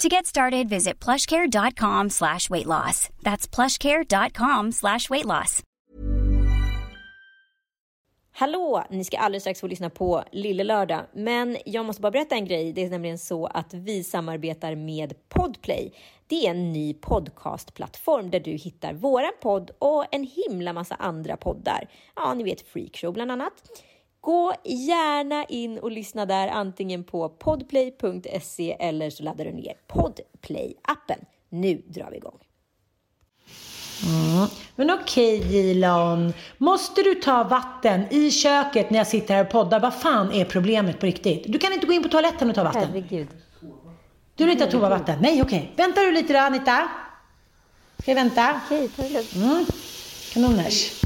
To get started, visit plushcare.com slash weight loss. That's plushcare.com slash weight loss. Hallå! Ni ska alldeles strax få lyssna på Lille Lördag. Men jag måste bara berätta en grej. Det är nämligen så att vi samarbetar med Podplay. Det är en ny podcastplattform där du hittar våran podd och en himla massa andra poddar. Ja, ni vet Freakshow bland annat. Gå gärna in och lyssna där antingen på podplay.se eller så laddar du ner Podplay-appen. Nu drar vi igång. Mm. Men okej Gilon, måste du ta vatten i köket när jag sitter här och poddar? Vad fan är problemet på riktigt? Du kan inte gå in på toaletten och ta vatten. Herregud. Du vill inte ha toavatten? Nej, okej. Väntar du lite då, Anita? Ska jag vänta? Okej, ta det lugnt. Mm. Kanoners.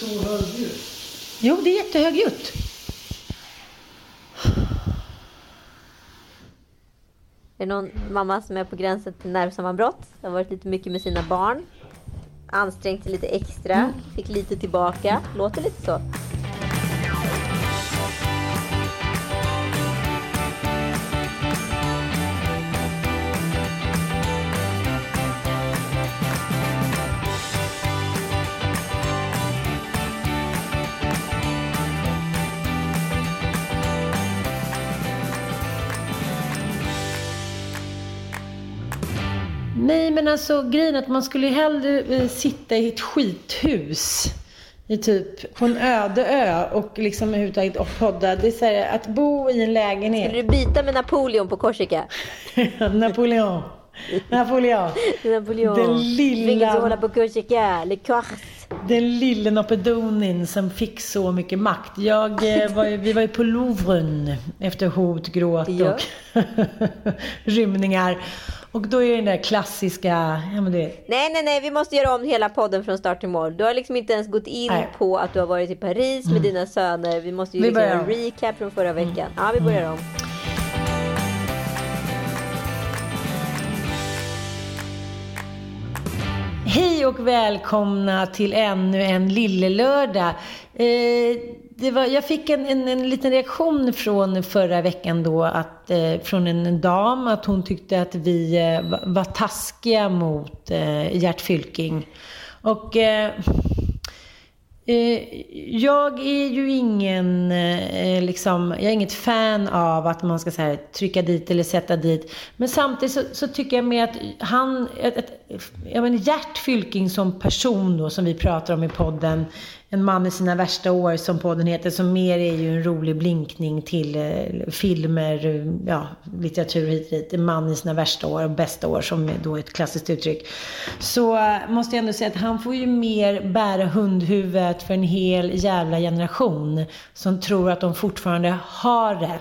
Så högljutt. Jo, det är jättehögljutt. Är det någon mamma som är på gränsen till nervsammanbrott? Har varit lite mycket med sina barn. Ansträngt sig lite extra. Fick lite tillbaka. Låter lite så. Alltså grejen är att man skulle hellre eh, sitta i ett skithus. I typ på en öde ö och liksom överhuvudtaget och podda. Det är så här, att bo i en lägenhet. Skulle du byta med Napoleon på Korsika? Napoleon. Napoleon. Napoleon. Den lilla- på Korsika. Le Corse. Den lille Nopedonin som fick så mycket makt. Jag, eh, var ju, vi var ju på Louvren efter hot, gråt och rymningar. Och då är det den där klassiska, ja men det, Nej, nej, nej. Vi måste göra om hela podden från start till mål. Du har liksom inte ens gått in Nej. på att du har varit i Paris med dina söner. Vi måste ju Vi liksom göra en recap från förra veckan. Ja, vi börjar om. Hej och välkomna till ännu en Lillelördag. Eh, det var, jag fick en, en, en liten reaktion från förra veckan då, att, eh, från en, dam, att hon tyckte att vi eh, var, var taskiga mot eh, Gert Fylking. Och eh, Eh, Jag är ju ingen, eh, liksom, jag är inget fan av att man ska så här, trycka dit eller sätta dit. Men samtidigt så, så tycker jag med att han, ett, ett, jag menar Gert Fylking som person då, som vi pratar om i podden, en man i sina värsta år som podden heter, som mer är ju en rolig blinkning till eh, filmer, ja, litteratur hit och dit. En man i sina värsta år och bästa år som är då ett klassiskt uttryck. Så eh, måste jag ändå säga att han får ju mer bära hundhuvudet för en hel jävla generation som tror att de fortfarande har det.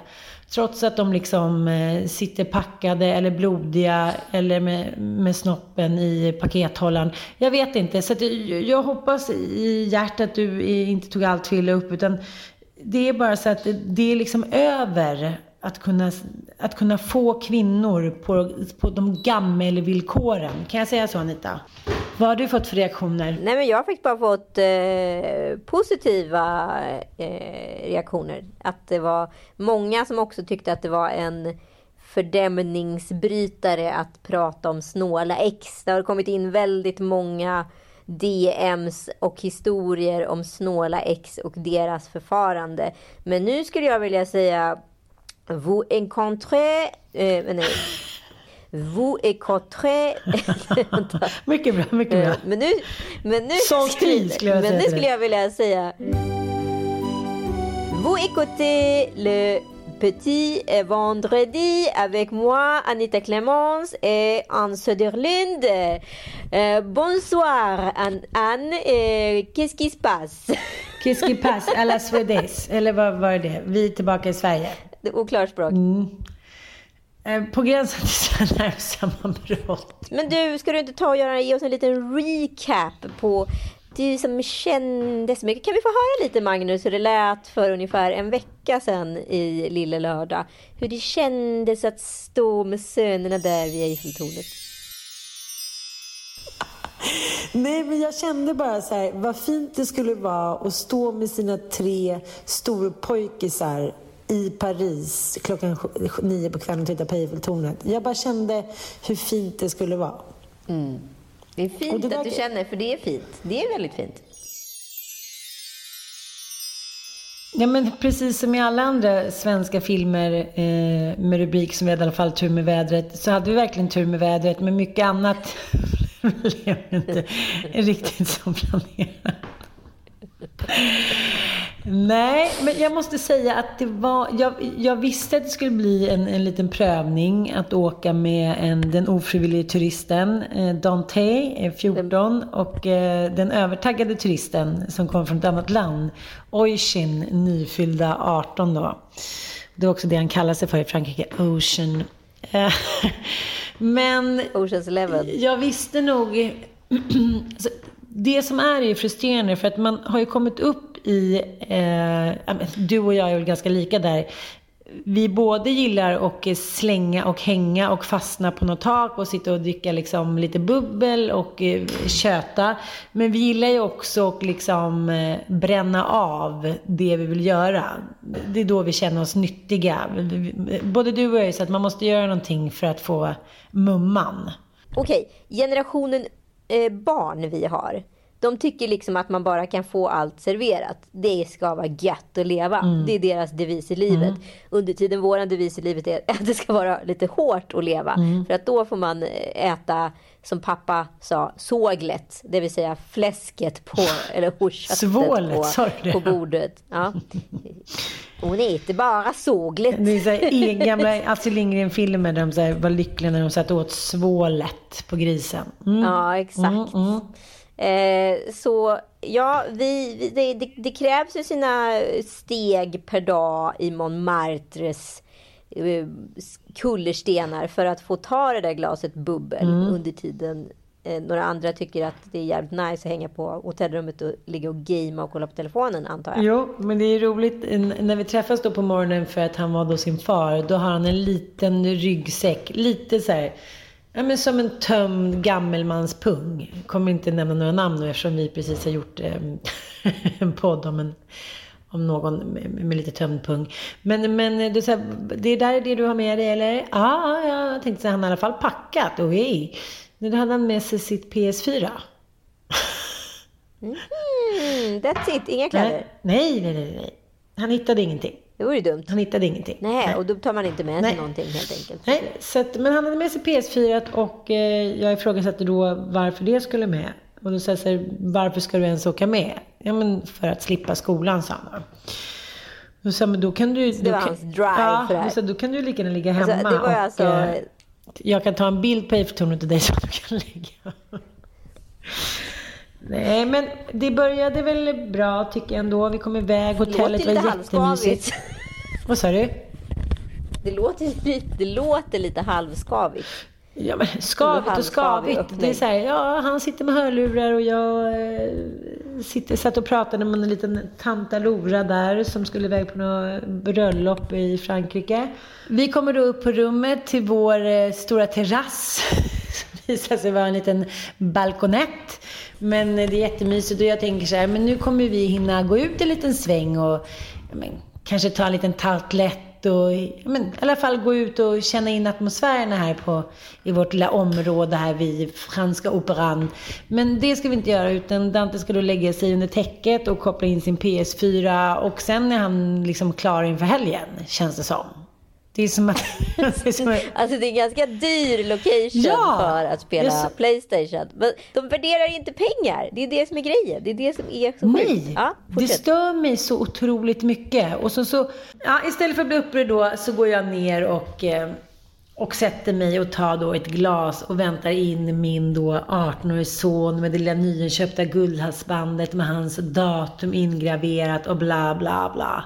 Trots att de liksom eh, sitter packade eller blodiga eller med, med snoppen i pakethållaren. Jag vet inte. Så att jag, jag hoppas i hjärtat att du inte tog allt för illa upp. Utan det är bara så att det är liksom över att kunna, att kunna få kvinnor på, på de gammelvillkoren. Kan jag säga så Anita? Vad har du fått för reaktioner? Nej, men jag har faktiskt bara fått eh, positiva eh, reaktioner. Att det var många som också tyckte att det var en fördämningsbrytare att prata om snåla ex. Det har kommit in väldigt många DMs och historier om snåla ex och deras förfarande. Men nu skulle jag vilja säga Vous encontrez... Nej. Vous écouterez... mycket bra, mycket bra. men nu, men nu, skulle, skulle jag men säga nu skulle jag vilja säga... Vous écoutez le petit vendredi avec moi, Anita Clémence et Anne Söderlund. Euh, bonsoir Anne. Anne euh, Qu'est-ce qui se passe? Qu'est-ce qui passe? À la Swedish. Eller vad var det? Vi är tillbaka i Sverige. Oklart språk. Mm. Eh, på gränsen till nervsammanbrott. Men du, ska du inte ta och göra, ge oss en liten recap på det som kändes mycket. Kan vi få höra lite Magnus hur det lät för ungefär en vecka sedan i Lille Lördag? Hur det kändes att stå med sönerna där vid Eiffeltornet? Nej, men jag kände bara så här, vad fint det skulle vara att stå med sina tre storpojkisar i Paris klockan nio på kvällen och titta på Eiffeltornet. Jag bara kände hur fint det skulle vara. Mm. Det är fint det att du känner, för det är fint. Det är väldigt fint. Ja, men precis som i alla andra svenska filmer eh, med rubrik som vi hade i alla fall tur med vädret, så hade vi verkligen tur med vädret, men mycket annat blev inte riktigt som planerat. Nej, men jag måste säga att det var... Jag, jag visste att det skulle bli en, en liten prövning att åka med en, den ofrivillige turisten eh, Dante, 14, och eh, den övertaggade turisten som kom från ett annat land, Oisin, nyfyllda 18 då. Det var också det han kallade sig för i Frankrike, Ocean. men... Oceans Eleven. Jag visste nog... Alltså, det som är är frustrerande för att man har ju kommit upp i, eh, du och jag är väl ganska lika där, vi både gillar att slänga och hänga och fastna på något tak och sitta och dricka liksom lite bubbel och eh, köta. Men vi gillar ju också att liksom eh, bränna av det vi vill göra. Det är då vi känner oss nyttiga. Både du och jag är så att man måste göra någonting för att få mumman. Okej, generationen eh, barn vi har. De tycker liksom att man bara kan få allt serverat. Det ska vara gött att leva. Mm. Det är deras devis i livet. Mm. Under tiden våran devis i livet är att det ska vara lite hårt att leva. Mm. För att då får man eh, äta, som pappa sa, såglet. Det vill säga fläsket på, eller köttet på, på bordet. Ja. Hon äter bara såglet. Det är så här, gamla Astrid Lindgren-filmer där de så här, var lyckliga när de satt åt svålet på grisen. Mm. Ja, exakt. Mm, mm. Eh, så ja, vi, det, det, det, krävs ju sina steg per dag i Montmartres kullerstenar för att få ta det där glaset bubbel mm. under tiden eh, några andra tycker att det är jävligt nice att hänga på hotellrummet och ligga och gamea och kolla på telefonen antar jag. Jo, men det är roligt när vi träffas då på morgonen för att han var då sin far. Då har han en liten ryggsäck, lite så här Ja, men som en tömd gammelmanspung. Kommer inte nämna några namn nu eftersom vi precis har gjort eh, en podd om, en, om någon med, med lite tömd pung. Men, men du, så här, det är där det du har med dig eller? Ja, ah, jag tänkte att han i alla fall packat. Och hej. Nu hade han med sig sitt PS4. mm, that's it, inga kläder? Nej, nej, nej, nej. Han hittade ingenting. Det vore dumt. Han hittade ingenting. Nej, Nej. och då tar man inte med sig Nej. någonting helt enkelt. Nej, så att, men han hade med sig PS4 och eh, jag ifrågasatte då varför det skulle med. Och då sa jag varför ska du ens åka med? Ja, men för att slippa skolan, sa han. Då sa men då kan du... Så det var hans drive ja, för det här. Så då kan du lika gärna ligga hemma. Alltså, det var och, alltså... Eh, jag kan ta en bild på Eiffeltornet till dig så att du kan ligga. Nej, men det började väl bra tycker jag ändå. Vi kom iväg, hotellet var jättemysigt. Vad sa du? Det låter, det låter lite halvskavigt. Ja, men skavigt och skavigt. Det är så här, ja, han sitter med hörlurar och jag eh, sitter, satt och pratade med en liten tanta Lora där som skulle iväg på något bröllop i Frankrike. Vi kommer då upp på rummet till vår eh, stora terrass. Som visar sig vara en liten balkonett. Men det är jättemysigt och jag tänker så här, men nu kommer vi hinna gå ut en liten sväng och men, kanske ta en liten tartlett och men, i alla fall gå ut och känna in atmosfären här på, i vårt lilla område här vid Franska Operan. Men det ska vi inte göra utan Dante ska då lägga sig under täcket och koppla in sin PS4 och sen är han liksom klar inför helgen, känns det som. Det är som att... det är som att Alltså det är en ganska dyr location Ja, för att spela sa- Playstation. Men de värderar inte pengar. Det är det som är grejen. Det är det som är så. Nej, Ja, det stör mig så otroligt mycket. Och så, så, ja, istället för att bli upprörd då så går jag ner och, eh, och sätter mig och tar då ett glas och väntar in min då 18-årige son med det lilla nyinköpta guldhalsbandet med hans datum ingraverat och bla bla bla.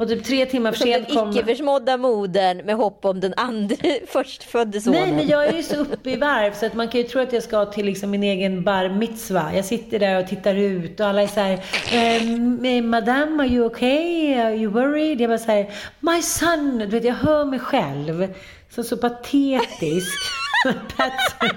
Och typ tre timmar för Som den sent kom... icke-försmådda modern med hopp om den andra förstfödde sonen. Nej, men jag är ju så uppe i varv så att man kan ju tro att jag ska till liksom min egen bar mitzva. Jag sitter där och tittar ut och alla är så här, ehm, Madame, are you okay? Are you worried? Jag bara så här, My son! Du vet, jag hör mig själv. Så, så patetisk. Patsy.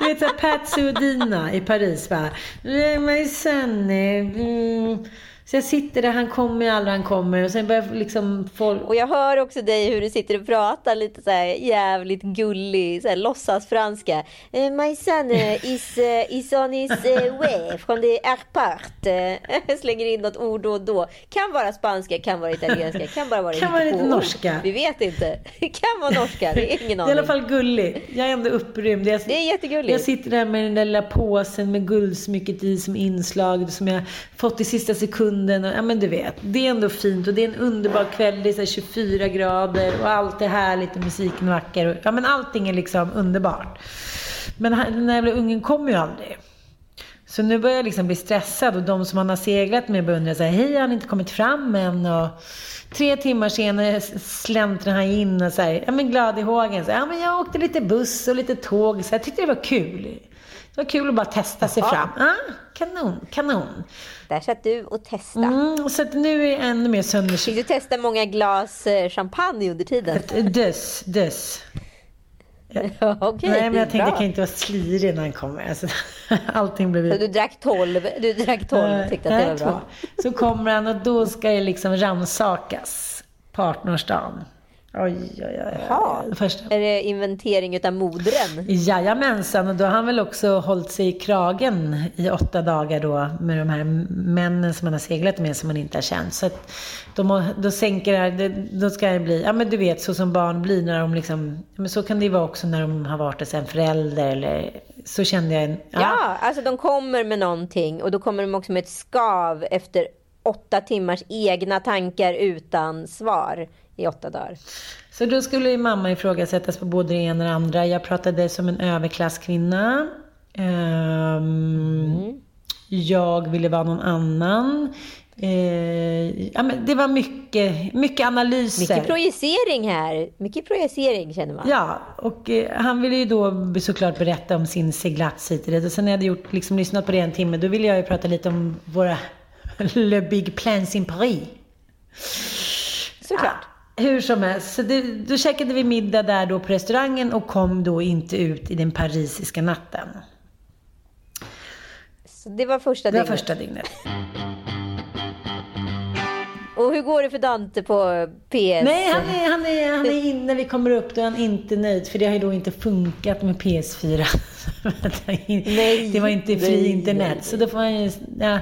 Du vet såhär Patsy och Dina i Paris va. Eh, My son. eh, Mm. Så jag sitter där, han kommer aldrig han kommer. Och sen börjar liksom folk... Och jag hör också dig hur du sitter och pratar lite så här jävligt gullig, så här låtsasfranska. Eh, my son eh, is, eh, is on his way from the airport. Slänger in något ord då och då. Kan vara spanska, kan vara italienska, kan bara vara Kan vara lite norska. Vi vet inte. kan vara norska, det är ingen Det är i aning. alla fall gullig. Jag är ändå upprymd. Jag, Det är jättegulligt. Jag sitter där med den där lilla påsen med guldsmycket i som inslag som jag fått i sista sekunden. Och, ja men du vet, det är ändå fint och det är en underbar kväll. Det är så här 24 grader och allt är härligt och musiken är vacker. Och, ja men allting är liksom underbart. Men den här jävla ungen kommer ju aldrig. Så nu börjar jag liksom bli stressad och de som han har seglat med börjar undra så här, hej har han inte kommit fram än? Och tre timmar senare släntrar han in och så här, ja men glad i hågen. Så, här, ja men jag åkte lite buss och lite tåg så jag tyckte det var kul. Det var kul att bara testa sig Jaha. fram. Ja, kanon, kanon. Där satt du och testade. Mm, så att nu är jag ännu mer sönders... Fick du testa många glas eh, champagne under tiden? Dös, dös. Okej, Nej men jag tänkte bra. jag kan inte vara slirig när han kommer. Alltså, allting blev Så du drack 12, du drack 12 och tyckte att det var bra? Så kommer han och då ska det liksom rannsakas. Partnersdagen. Oj, oj, oj. oj. Jaha. Första. Är det inventering utav modren? Jajamensan, och då har han väl också hållit sig i kragen i åtta dagar då med de här männen som han har seglat med som han inte har känt. Så att då, må, då sänker det här, då ska det bli, ja men du vet så som barn blir när de liksom, ja, men så kan det ju vara också när de har varit hos en förälder eller så kände jag en, Ja. alltså de kommer med någonting och då kommer de också med ett skav efter åtta timmars egna tankar utan svar i åtta dagar. Så då skulle ju mamma ifrågasättas på både det ena och det andra. Jag pratade som en överklasskvinna. Ehm, Jag ville vara någon annan. Eh, ja, men det var mycket, mycket analyser. Mycket projicering här. Mycket projicering känner man. Ja, och eh, han ville ju då såklart berätta om sin seglats hit och dit. Och sen när jag hade gjort, liksom, lyssnat på det en timme, då ville jag ju prata lite om våra Le Big Plans in Paris. Såklart. Hur som helst, så det, då käkade vi middag där då på restaurangen och kom då inte ut i den parisiska natten. Så det var första Det var dygnet. första dygnet. Och hur går det för Dante på PS? Nej, han är, han är, han är in, när vi kommer upp då är han inte nöjd för det har ju då inte funkat med PS4. Nej, det var inte fri nej, internet. nej, Så då får han ju, ja,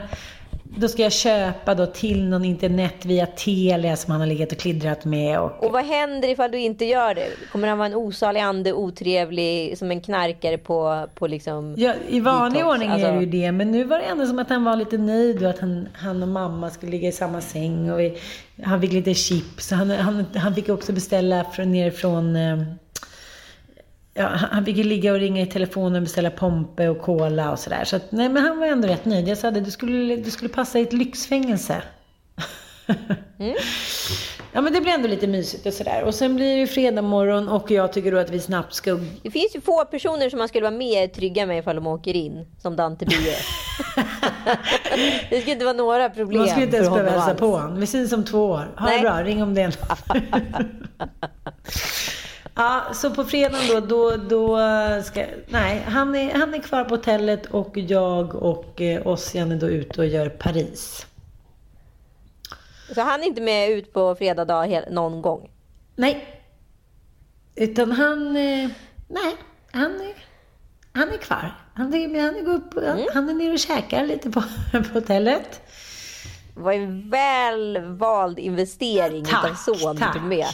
då ska jag köpa då till någon internet via Telia som han har legat och klidrat med. Och, Och vad händer ifall du inte gör det? Kommer han vara en osalig ande, otrevlig, som en knarkare på, på liksom... Ja, I vanlig detox? ordning Alltså- är det ju det, men nu var det ändå som att han var lite nöjd och att han, han och mamma skulle ligga i samma säng och vi, han fick lite chips. Han, han, han fick också beställa från, nerifrån eh, Ja, han fick ju ligga och ringa i telefonen och beställa pompe och cola och sådär. Så att, nej, men han var ändå rätt nöjd. Jag sa det, du skulle, du skulle passa i ett lyxfängelse. Ja, men det blir ändå lite mysigt och sådär. Och sen blir det ju fredag morgon och jag tycker då att vi snabbt ska Det finns ju få personer som man skulle vara mer trygga med ifall de åker in, som Dante Bie. det skulle inte vara några problem Man skulle inte ens behöva hälsa på honom. Vi syns om två år. Ha det bra, ring om det Ja, så på fredagen då, då, då ska, nej, han är, han är kvar på hotellet och jag och eh, Ossian är då ute och gör Paris. Så han är inte med ut på fredag dag någon gång? Nej. Utan han, eh, nej, han är, han är kvar. Han är, han är, går upp, han är nere och käkar lite på, på hotellet. Det var en väl vald investering utav son du tog med.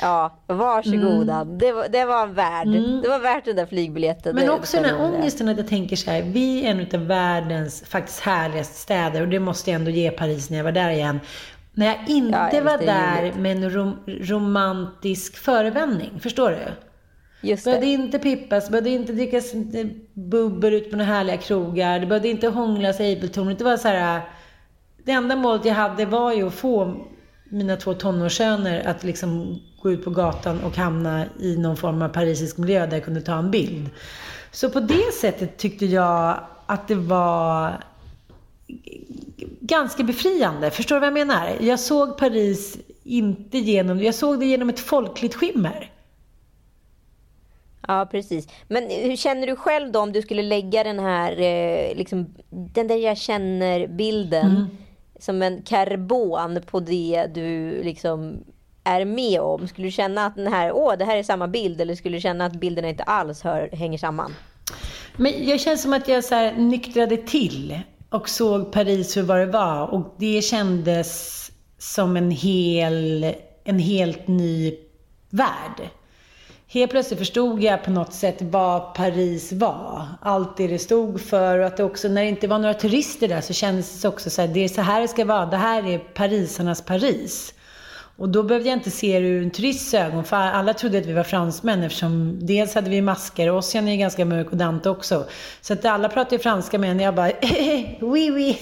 Ja, varsågoda. Mm. Det, var, det var värd. Mm. Det var värt den där flygbiljetten. Men också den här ångesten att jag tänker så här, vi är en av världens faktiskt härligaste städer och det måste jag ändå ge Paris när jag var där igen. När jag inte ja, var där med en rom romantisk förevändning. Förstår du? Just det. behövde inte pippas, behövde inte drickas bubbel ut på några härliga krogar. Det behövde inte hånglas i Eiffeltornet. Det var så här... Det enda målet jag hade var ju att få mina två tonårssöner att liksom gå ut på gatan och hamna i någon form av parisisk miljö där jag kunde ta en bild. Så på det sättet tyckte jag att det var ganska befriande. Förstår du vad jag menar? Jag såg Paris inte genom, jag såg det genom ett folkligt skimmer. Ja, precis. Men hur känner du själv då om du skulle lägga den här, eh, liksom, den där jag känner-bilden mm. som en karbon på det du liksom är med om? Skulle du känna att den här, åh, det här är samma bild eller skulle du känna att bilderna inte alls hör, hänger samman? Men jag känner som att jag så här nyktrade till och såg Paris för vad det var och det kändes som en hel, en helt ny värld. Helt plötsligt förstod jag på något sätt vad Paris var. Allt det det stod för och att det också, när det inte var några turister där så kändes det också så här, det är så här det ska vara. Det här är parisarnas Paris. Och då behövde jag inte se det ur en turists ögon, för alla trodde att vi var fransmän eftersom dels hade vi masker, och Ossian är ganska mörk och Dante också. Så att alla pratade franska med henne, jag bara oui oui.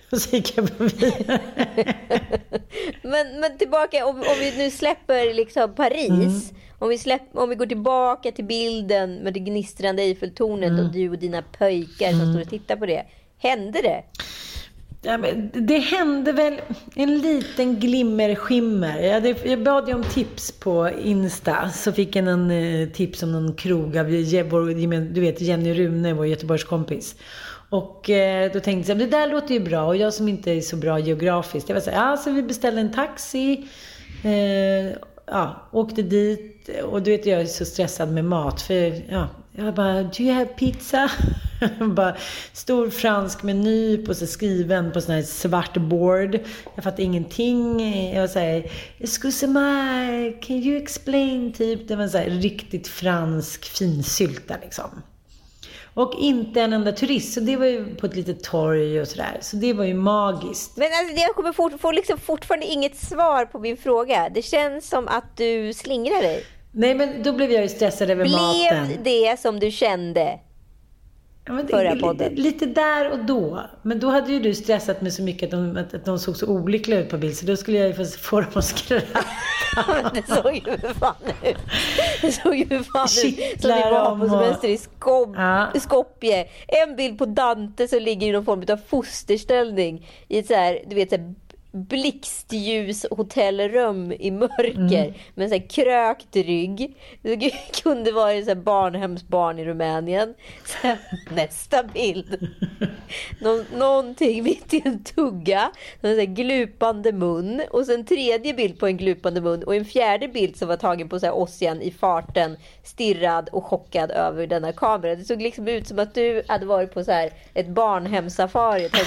och så gick jag vidare. men, men tillbaka, om, om vi nu släpper liksom Paris. Mm. Om vi, släpp, om vi går tillbaka till bilden med det gnistrande Eiffeltornet mm. och du och dina pöjkar som mm. står och tittar på det. Hände det? Ja, men det hände väl en liten glimmerskimmer. Jag, jag bad ju om tips på Insta. Så fick jag en eh, tips om någon krog av du vet Jenny Rune, vår Göteborgskompis. Och eh, då tänkte jag, det där låter ju bra. Och jag som inte är så bra geografiskt. Jag var så här, ja, så vi beställde en taxi. Eh, ja, åkte dit. Och du vet, jag är så stressad med mat. För ja, jag bara, do you have pizza? bara, stor fransk meny på så skriven på sån här svart board. Jag fattade ingenting. Jag var såhär, excuse me, can you explain? Typ. Det var så här riktigt fransk finsylta liksom. Och inte en enda turist. Så det var ju på ett litet torg och sådär. Så det var ju magiskt. Men alltså, jag kommer fort, får liksom fortfarande inget svar på min fråga. Det känns som att du slingrar dig. Nej, men då blev jag ju stressad över blev maten. Blev det som du kände? Ja, men förra podden. Lite, där och då. Men då hade ju du stressat mig så mycket att de, att, att de såg så olyckliga ut på bild. Så då skulle jag ju få, dem att skratta. men det såg ju för fan ut. Det såg ju för fan ut som vi var på semester i Skop ja. Skopje. En bild på Dante som ligger i någon form av fosterställning. I ett så här, du vet, så här blixtljus hotellrum i mörker mm. med så här krökt rygg. Det kunde vara så barnhemsbarn i Rumänien. Här, nästa bild. Nå någonting mitt i en tugga. En så glupande mun. Och sen en tredje bild på en glupande mun. Och en fjärde bild som var tagen på så här Ossian i farten. Stirrad och chockad över denna kamera. Det såg liksom ut som att du hade varit på så här ett barnhemsafari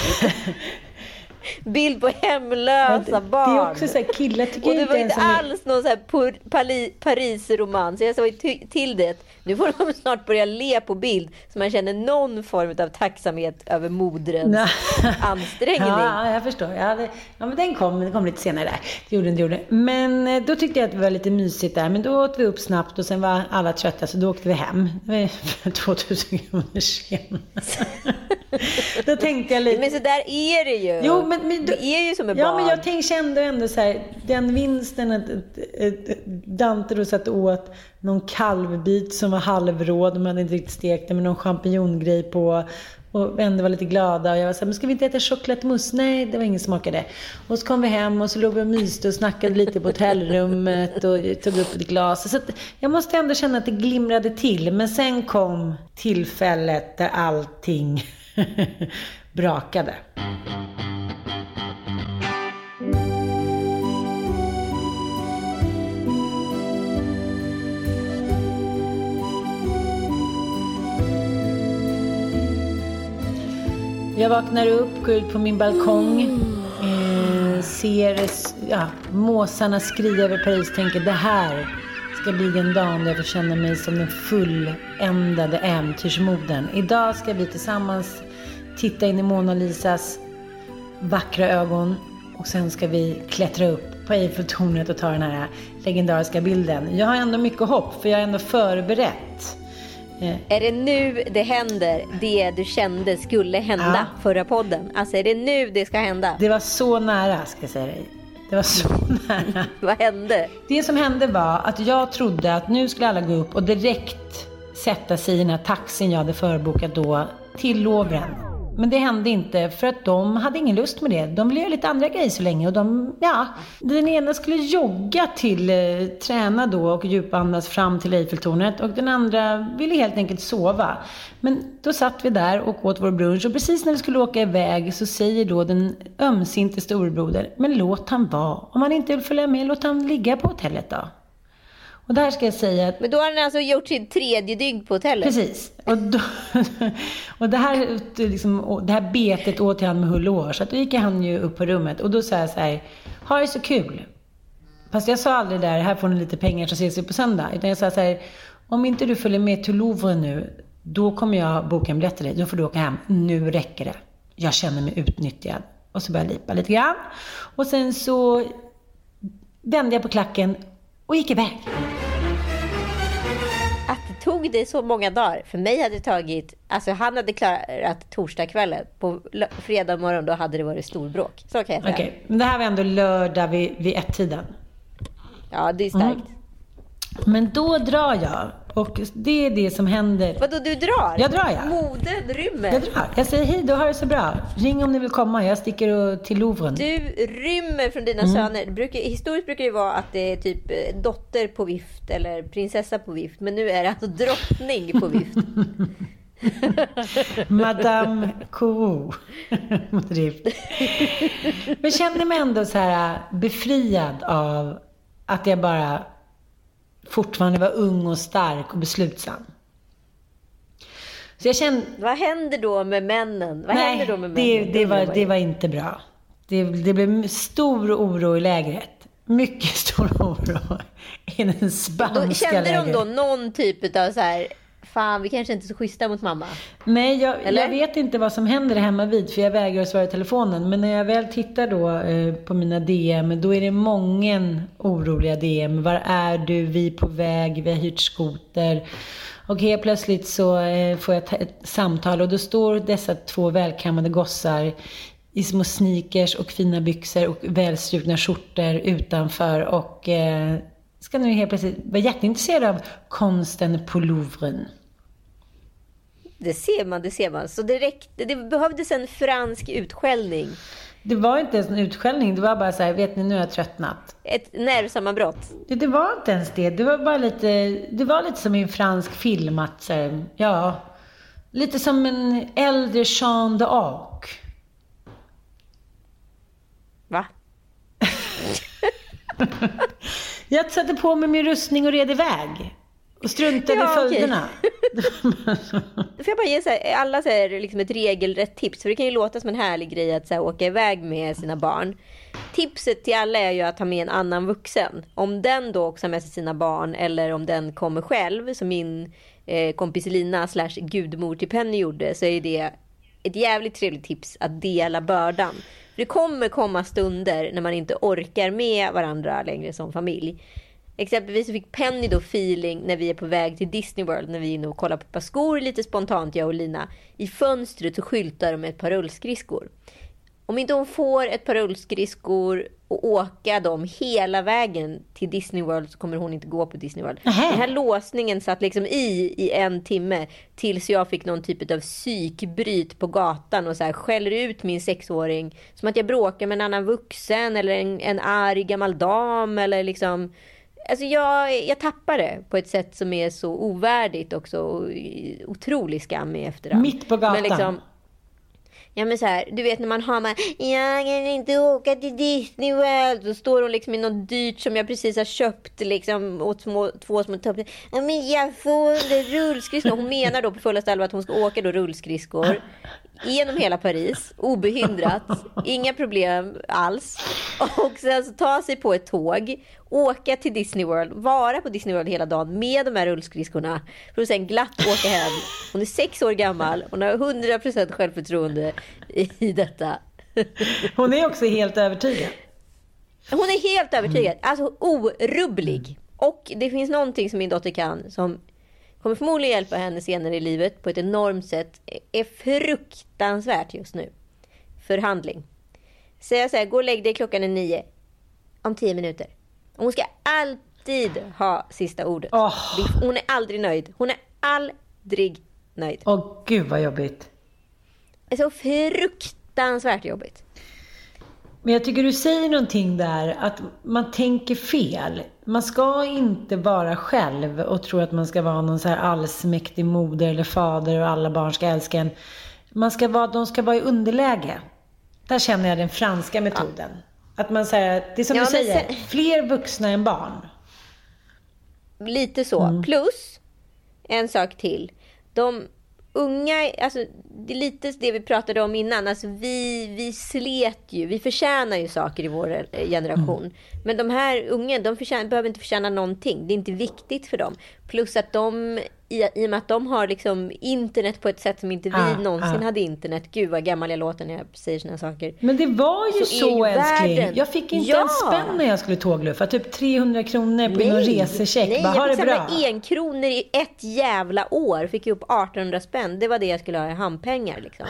bild på hemlösa barn. Det är också så här, killar tycker Och det var inte alls någon så här Paris-romans. Jag sa till det nu får de snart börja le på bild så man känner någon form av tacksamhet över moderns ansträngning. Ja, jag förstår. Ja, det, ja, men den kom, den kom lite senare där. Det gjorde den, det gjorde. Men eh, då tyckte jag att det var lite mysigt där. Men då åt vi upp snabbt och sen var alla trötta så då åkte vi hem. 2000 kronor sen. då tänkte jag lite... Men så där är det ju. Jo, men, men då, det är ju som ett ja, barn. men jag tänkte, kände ändå så här, den vinsten att, att, att Dante då satt åt någon kalvbit som var halvråd, de hade inte riktigt stekt den, med någon champinjongrej på. Och ändå var lite glada. Och jag var så här, men ska vi inte äta chokladmousse? Nej, det var ingen som smakade. Och så kom vi hem och så låg vi och myste och snackade lite på hotellrummet och tog upp ett glas. Så jag måste ändå känna att det glimrade till. Men sen kom tillfället där allting brakade. Jag vaknar upp, går ut på min balkong. Mm. eh, ser ja, måsarna skria över Paris tänker det här ska bli den dagen då jag får känna mig som den fulländade äventyrsmodern. Idag ska vi tillsammans titta in i Mona Lisas vackra ögon och sen ska vi klättra upp på Eiffeltornet och ta den här legendariska bilden. Jag har ändå mycket hopp för jag är ändå förberett. Eh. Är det nu det händer, det du kände skulle hända ja. förra podden? Alltså är det nu det ska hända? Det var så nära ska jag säga dig. Det var så nära. Vad hände? Det som hände var att jag trodde att nu skulle alla gå upp och direkt sätta sig i den här taxin jag hade förbokat då till Louvren. Men det hände inte för att de hade ingen lust med det. De ville göra lite andra grejer så länge och de, ja, den ena skulle jogga till, eh, träna då och djupandas fram till Eiffeltornet och den andra ville helt enkelt sova. Men då satt vi där och åt vår brunch och precis när vi skulle åka iväg så säger då den ömsinte storebroder, men låt han vara. Om han inte vill följa med, låt han ligga på hotellet då. Och där ska jag säga att... Men då har han alltså gjort sin tredje dygn på hotellet? Precis. Och, då, och det, här, liksom, det här betet åt han med hull och hår. Så att då gick han ju upp på rummet och då sa jag så här, ha det så kul. Fast jag sa aldrig där, här får ni lite pengar så ses vi på söndag. Utan jag sa så här, om inte du följer med till Louvre nu, då kommer jag boka en biljett till dig. Då får du åka hem. Nu räcker det. Jag känner mig utnyttjad. Och så började jag lipa lite grann. Och sen så vände jag på klacken och gick iväg. Det tog dig så många dagar. För mig hade det tagit... Alltså han hade klarat torsdagskvällen. På fredag morgon då hade det varit storbråk. Så kan jag säga. Okej, okay. men det här var ändå lördag vid, vid ett-tiden. Ja, det är starkt. Mm. Men då drar jag. Och det är det som händer. Vadå, du drar? Jag drar, ja. Moden rymmer? Jag drar. Jag säger hej då, har det så bra. Ring om ni vill komma. Jag sticker till Louvren. Du rymmer från dina mm. söner. Brukar, historiskt brukar det vara att det är typ eh, dotter på vift eller prinsessa på vift. Men nu är det alltså drottning på vift. Madame Kourou. Men känner mig ändå så här eh, befriad av att jag bara fortfarande var ung och stark och beslutsam. Så jag kände... Vad händer då med männen? Vad Nej, händer då med männen? Det, det, var, det var inte bra. Det, det blev stor oro i lägret. Mycket stor oro i den spanska lägret. Kände de då någon typ av så här fan vi kanske inte är så schyssta mot mamma. Nej, jag, jag, vet inte vad som händer hemma vid för jag vägrar att svara i telefonen. Men när jag väl tittar då eh, på mina DM, då är det många oroliga DM. Var är du? Vi är på väg, vi har hyrt skoter. Och helt plötsligt så eh, får jag ett samtal och då står dessa två välkammade gossar i små sneakers och fina byxor och välstrukna skjortor utanför och eh, ska nu helt plötsligt vara jätteintresserade av konsten på Louvren. Det ser man, det ser man. Så det, räckte, det behövdes en fransk utskällning. Det var inte ens en utskällning, det var bara så här, vet ni, nu har jag tröttnat. Ett nervsammanbrott? Det, det var inte ens det. Det var bara lite, det var lite som i en fransk film att, så här, ja, lite som en äldre Jean d'Arc. Va? jag satte på mig min rustning och red iväg. Och struntade ja, i följderna. Får jag bara ge så här, alla så här, liksom ett regelrätt tips? För det kan ju låta som en härlig grej att så här, åka iväg med sina barn. Tipset till alla är ju att ha med en annan vuxen. Om den då också har med sig sina barn eller om den kommer själv, som min eh, kompis Lina slash gudmor till Penny gjorde, så är det ett jävligt trevligt tips att dela bördan. Det kommer komma stunder när man inte orkar med varandra längre som familj. Exempelvis fick Penny då feeling när vi är på väg till Disney World när vi är inne och kollar på ett par skor lite spontant jag och Lina. I fönstret så skyltar de med ett par rullskridskor. Om inte hon får ett par rullskridskor och åka dem hela vägen till Disney World så kommer hon inte gå på Disney World. Aha. Den här låsningen satt liksom i i en timme tills jag fick någon typ av psykbryt på gatan och så här skäller ut min sexåring som att jag bråkar med en annan vuxen eller en, en arg gammal dam eller liksom Alltså jag, jag tappar det på ett sätt som är så ovärdigt också. Och otrolig skam i efterhand. Mitt på gatan. Ja men så här, du vet när man har man, jag kan inte åka till Disney World. Så står hon liksom i något dyrt som jag precis har köpt liksom åt små, två små tuppar. Ja men jag får rullskridskor. Hon menar då på fullaste allvar att hon ska åka då rullskridskor genom hela Paris, obehindrat, inga problem alls. Och sen så ta sig på ett tåg, åka till Disney World, vara på Disney World hela dagen med de här rullskridskorna. För att sen glatt åka hem. Hon är sex år gammal, hon har 100% självförtroende i detta. Hon är också helt övertygad. Hon är helt övertygad, alltså orubblig. Och det finns någonting som min dotter kan som kommer förmodligen hjälpa henne senare i livet på ett enormt sätt. Är fruktansvärt just nu. Förhandling. Säga så här, gå och lägg dig klockan är nio. Om tio minuter. Och hon ska alltid ha sista ordet. Oh. Hon är aldrig nöjd. Hon är aldrig nöjd. Åh oh, gud vad jobbigt. Det är så fruktansvärt jobbigt. Men jag tycker du säger någonting där, att man tänker fel. Man ska inte vara själv och tro att man ska vara någon så här allsmäktig moder eller fader och alla barn ska älska en. Man ska vara, de ska vara i underläge. Där känner jag den franska metoden. Ja. Att man säger, det är som ja, du säger, sen... fler vuxna än barn. Lite så. Mm. Plus, en sak till. De unga, alltså, det är lite det vi pratade om innan. Alltså, vi, vi slet ju, vi förtjänar ju saker i vår generation. Mm. Men de här unga, de behöver inte förtjäna någonting. Det är inte viktigt för dem. Plus att de, i, i och med att de har liksom internet på ett sätt som inte vi ah, någonsin ah. hade internet. Gud vad gammal jag låter när jag säger sådana saker. Men det var ju så, så älskling. Världen. Jag fick inte ja. en spänn när jag skulle tågluffa. Typ 300 kronor på nej. någon resecheck. Nej, Bara, jag fick samla en kronor i ett jävla år. Fick upp 1800 spänn. Det var det jag skulle ha i handpengar liksom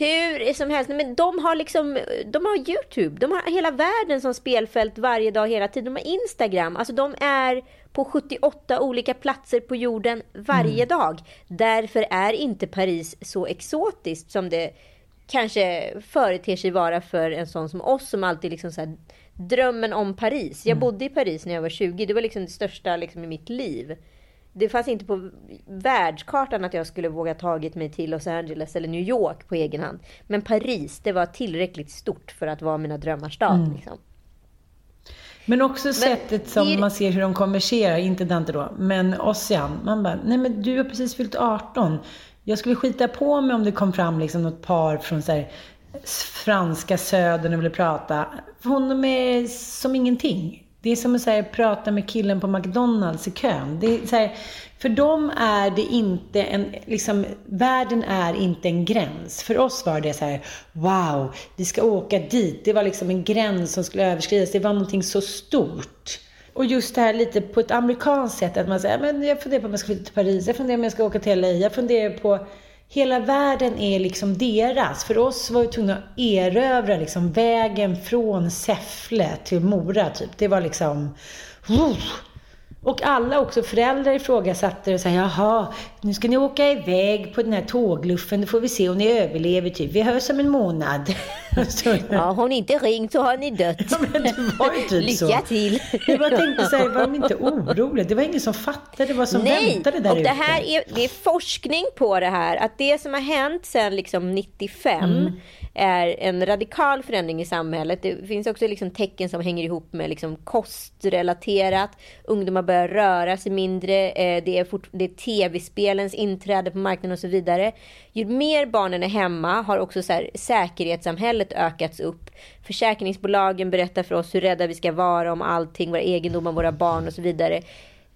hur som helst. Men de har liksom, de har YouTube. De har hela världen som spelfält varje dag, hela tiden. De har Instagram. Alltså de är på 78 olika platser på jorden varje mm. dag. Därför är inte Paris så exotiskt som det kanske företer sig vara för en sån som oss som alltid liksom så här, drömmen om Paris. Jag mm. bodde i Paris när jag var 20. Det var liksom det största liksom i mitt liv det fanns inte på världskartan att jag skulle våga tagit mig till Los Angeles eller New York på egen hand. Men Paris, det var tillräckligt stort för att vara mina drömmars stad. Mm. Liksom. Men också men, sättet som det... man ser hur de konverserar, inte Dante då, men Ossian. Man bara, nej men du har precis fyllt 18. Jag skulle skita på mig om det kom fram liksom något par från så här, franska södern och ville prata. För honom är som ingenting. Det är som att här, prata med killen på McDonalds i kön. Det är, så här, för dem är det inte en, liksom, världen är inte en gräns. För oss var det så här, wow, vi ska åka dit. Det var liksom en gräns som skulle överskridas. Det var någonting så stort. Och just det här lite på ett amerikanskt sätt, att man säger, men jag funderar på om jag ska flytta till Paris, jag funderar på om jag ska åka till LA, jag funderar på Hela världen är liksom deras. För oss var vi tvungna att erövra liksom vägen från Säffle till Mora, typ. Det var liksom... Och alla också föräldrar ifrågasatte och sa, jaha, nu ska ni åka iväg på den här tågluffen, då får vi se om ni överlever typ. Vi hörs om en månad. ja, har ni inte ringt så har ni dött. Ja, men det var ju typ Lycka så. till. Jag bara tänkte så här, var de inte oroliga? Det var ingen som fattade vad som Nej, väntade där och det här är, det är forskning på det här, att det som har hänt sedan liksom 95 mm är en radikal förändring i samhället. Det finns också liksom tecken som hänger ihop med liksom kostrelaterat. Ungdomar börjar röra sig mindre. Eh, det är, är spelens inträde på marknaden och så vidare. Ju mer barnen är hemma har också så här, säkerhetssamhället ökats upp. Försäkringsbolagen berättar för oss hur rädda vi ska vara om allting, våra egendomar, våra barn och så vidare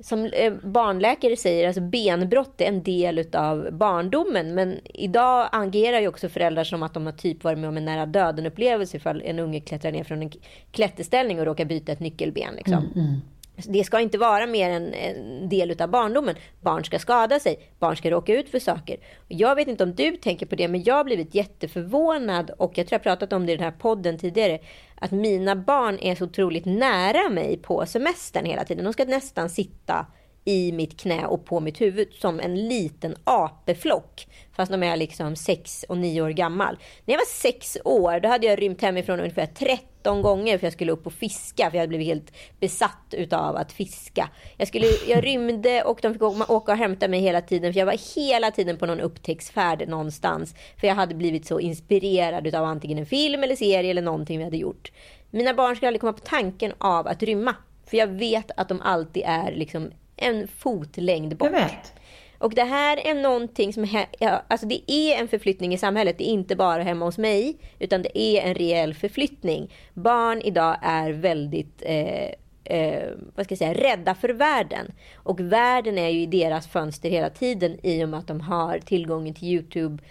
som eh, barnläkare säger, alltså benbrott är en del utav barndomen. Men idag agerar ju också föräldrar som att de har typ varit med om en nära döden upplevelse ifall en unge klättrar ner från en klätterställning och råkar byta ett nyckelben. Liksom. Mm, mm. Alltså, det ska inte vara mer än en del utav barndomen. Barn ska skada sig, barn ska råka ut för saker. Jag vet inte om du tänker på det, men jag har blivit jätteförvånad och jag tror jag pratat om det i den här podden tidigare. Att mina barn är så otroligt nära mig på semestern hela tiden. De ska nästan sitta i mitt knä och på mitt huvud som en liten apeflock. Fast de är liksom sex och nio år gammal. När jag var sex år då hade jag rymt hemifrån ungefär 13 gånger för jag skulle upp och fiska. För jag hade blivit helt besatt utav att fiska. Jag, skulle, jag rymde och de fick åka och hämta mig hela tiden. För jag var hela tiden på någon upptäcktsfärd någonstans. För jag hade blivit så inspirerad utav antingen en film eller serie eller någonting vi hade gjort. Mina barn skulle aldrig komma på tanken av att rymma. För jag vet att de alltid är liksom en fotlängd bort. Jag vet. Och det här är någonting som, alltså det är en förflyttning i samhället. Det är inte bara hemma hos mig, utan det är en reell förflyttning. Barn idag är väldigt eh, eh, vad ska jag säga, rädda för världen. Och världen är ju i deras fönster hela tiden i och med att de har tillgången till Youtube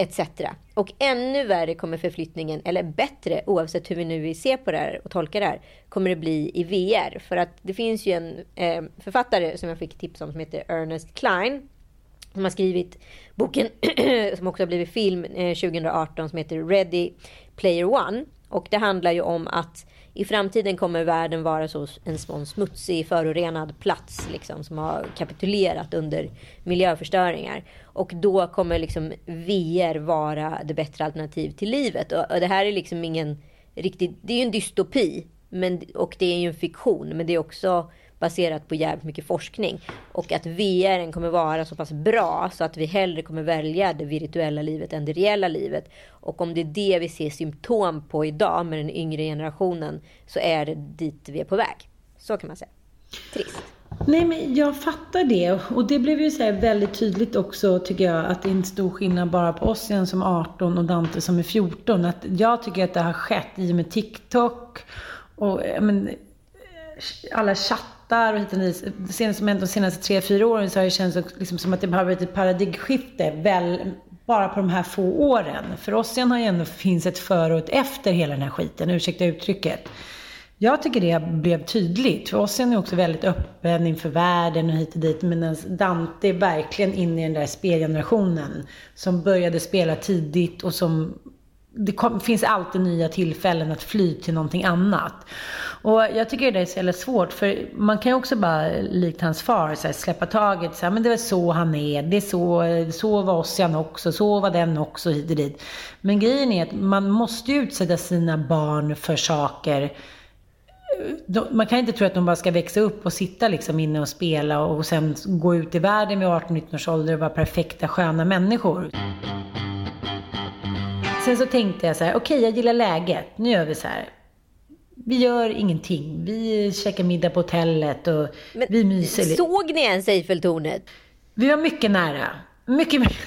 etc. Och ännu värre kommer förflyttningen, eller bättre oavsett hur vi nu ser på det här och tolkar det här, kommer det bli i VR. För att det finns ju en eh, författare som jag fick tips om som heter Ernest Klein. Som har skrivit boken som också har blivit film eh, 2018 som heter Ready Player One. Och det handlar ju om att i framtiden kommer världen vara så en sån smutsig, förorenad plats liksom, som har kapitulerat under miljöförstöringar. Och då kommer liksom VR vara det bättre alternativ till livet. Och, och det här är liksom ingen riktig, det är ju en dystopi. Men, och det är ju en fiktion, men det är också baserat på jävligt mycket forskning. Och att VR kommer vara så pass bra så att vi hellre kommer välja det virtuella livet än det reella livet. Och om det är det vi ser symptom på idag med den yngre generationen så är det dit vi är på väg. Så kan man säga. Trist. Nej, men jag fattar det. Och det blev ju så väldigt tydligt också, tycker jag, att det är en stor skillnad bara på oss igen som 18 och Dante som är 14. Att jag tycker att det har skett i och med TikTok och eh, men, eh, alla chattar och hit och dit. Senast, de senaste tre, fyra åren så har det känts liksom som att det har varit ett paradigmskifte väl bara på de här få åren. För oss igen har ju ändå finns ett före och ett efter hela den här skiten, ursäkta uttrycket. Jag tycker det blev tydligt. För oss är också väldigt öppen inför världen och hit och dit. Medan Dante är verkligen inne i den där spelgenerationen. Som började spela tidigt och som det kom, finns alltid nya tillfällen att fly till någonting annat. Och jag tycker det är så jävla svårt, för man kan ju också bara, likt hans far, så här, släppa taget. Så här, men det är så han är, det är så, så var Ossian också, så var den också, hit och dit. Men grejen är att man måste ju utsätta sina barn för saker man kan inte tro att de bara ska växa upp och sitta liksom inne och spela och sen gå ut i världen vid 18-19 års ålder och vara perfekta, sköna människor. Sen så tänkte jag så här, okej okay, jag gillar läget, nu gör vi så här. Vi gör ingenting. Vi käkar middag på hotellet och Men vi myser lite. Såg ni ens Eiffeltornet? Vi var mycket nära. Mycket, mycket.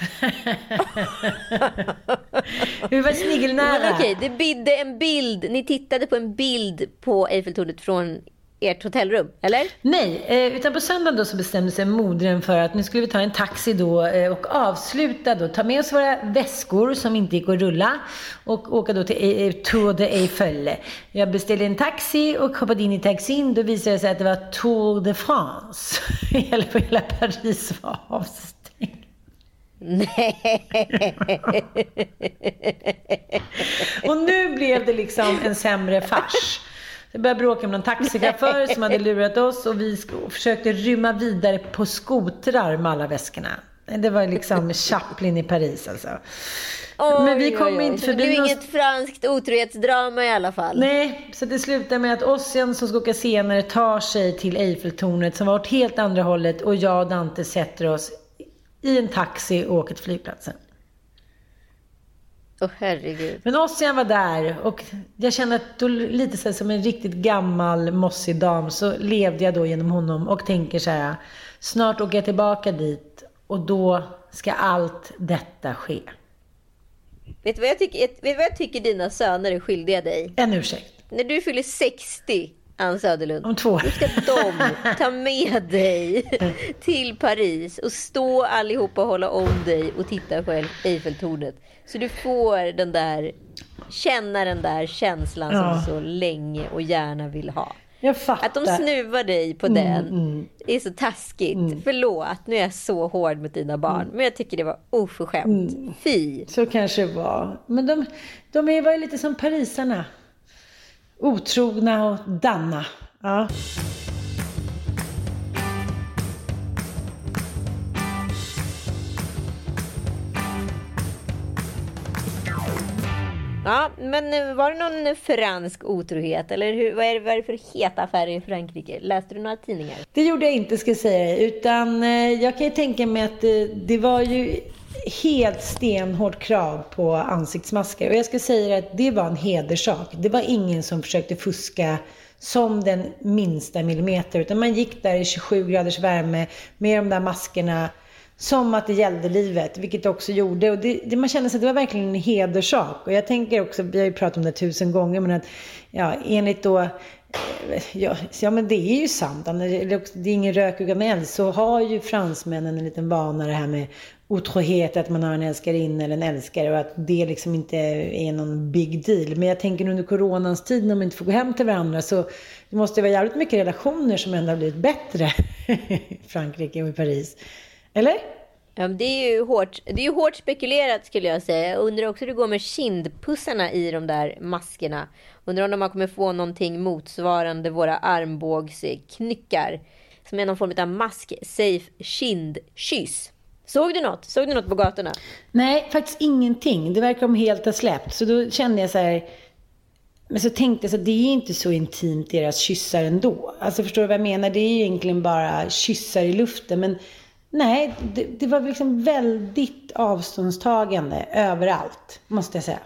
vi var snigelnära. Men okej, det bidde en bild. Ni tittade på en bild på Eiffeltornet från ert hotellrum, eller? Nej, eh, utan på söndagen då så bestämde sig modern för att nu skulle vi ta en taxi då eh, och avsluta då, ta med oss våra väskor som inte gick att rulla och åka då till Tour de Eiffel. Jag beställde en taxi och hoppade in i taxin. Då visade det sig att det var Tour de France. hela, hela Paris var avstängt. Nej. och nu blev det liksom en sämre fars. Jag började bråka med någon taxichaufför som hade lurat oss och vi försökte rymma vidare på skotrar med alla väskorna. Det var liksom Chaplin i Paris alltså. Oj, Men vi kom oj, inte förbi Det blev någon... inget franskt otrohetsdrama i alla fall. Nej, så det slutar med att Ossian som ska åka senare tar sig till Eiffeltornet som var åt helt andra hållet och jag och Dante sätter oss i en taxi och åker till flygplatsen. Åh oh, herregud. Men Ossian var där och jag kände att då, lite så som en riktigt gammal mossig dam så levde jag då genom honom och tänker så här. Snart åker jag tillbaka dit och då ska allt detta ske. Vet du vad jag tycker, vet vad jag tycker dina söner är skyldiga dig? En ursäkt. När du fyller 60 Ann Söderlund. Om två år. Då ska de ta med dig till Paris och stå allihopa och hålla om dig och titta på Eiffeltornet. Så du får den där, känna den där känslan ja. som du så länge och gärna vill ha. Att de snuvar dig på mm, den mm. är så taskigt. Mm. Förlåt, nu är jag så hård mot dina barn. Mm. Men jag tycker det var oförskämt. Mm. Fy. Så kanske det var. Men de, de är, var ju lite som parisarna. Otrogna och danna. Ja. Ja, men var det någon fransk otrohet? Eller hur, vad, är det, vad är det för heta affärer i Frankrike? Läste du några tidningar? Det gjorde jag inte, ska jag säga. Utan eh, jag kan ju tänka mig att det, det var ju helt stenhårt krav på ansiktsmasker. Och jag ska säga att det var en hederssak. Det var ingen som försökte fuska som den minsta millimeter. Utan man gick där i 27 graders värme med de där maskerna som att det gällde livet, vilket det också gjorde. Och det, det, man kände sig att det var verkligen en hederssak. Och jag tänker också, vi har ju pratat om det tusen gånger, men att ja, enligt då eh, Ja, ja, men det är ju sant. Det är ingen rök utan eld. Så har ju fransmännen en liten vana det här med otrohet, att man har en älskarinna eller en älskare och att det liksom inte är någon big deal. Men jag tänker under coronans tid när man inte får gå hem till varandra så det måste vara jävligt mycket relationer som ändå har blivit bättre i Frankrike och i Paris. Eller? Ja, det är ju hårt, det är ju hårt spekulerat skulle jag säga. Jag undrar också hur det går med kindpussarna i de där maskerna. Undrar om man kommer få någonting motsvarande våra armbågsknyckar. Som är någon form av mask-safe kindkyss. Såg du något? Såg du något på gatorna? Nej, faktiskt ingenting. Det verkar de helt ha släppt. Så då kände jag så här... Men så tänkte jag så här, det är inte så intimt deras kyssar ändå. Alltså förstår du vad jag menar? Det är ju egentligen bara kyssar i luften. Men nej, det, det var liksom väldigt avståndstagande överallt, måste jag säga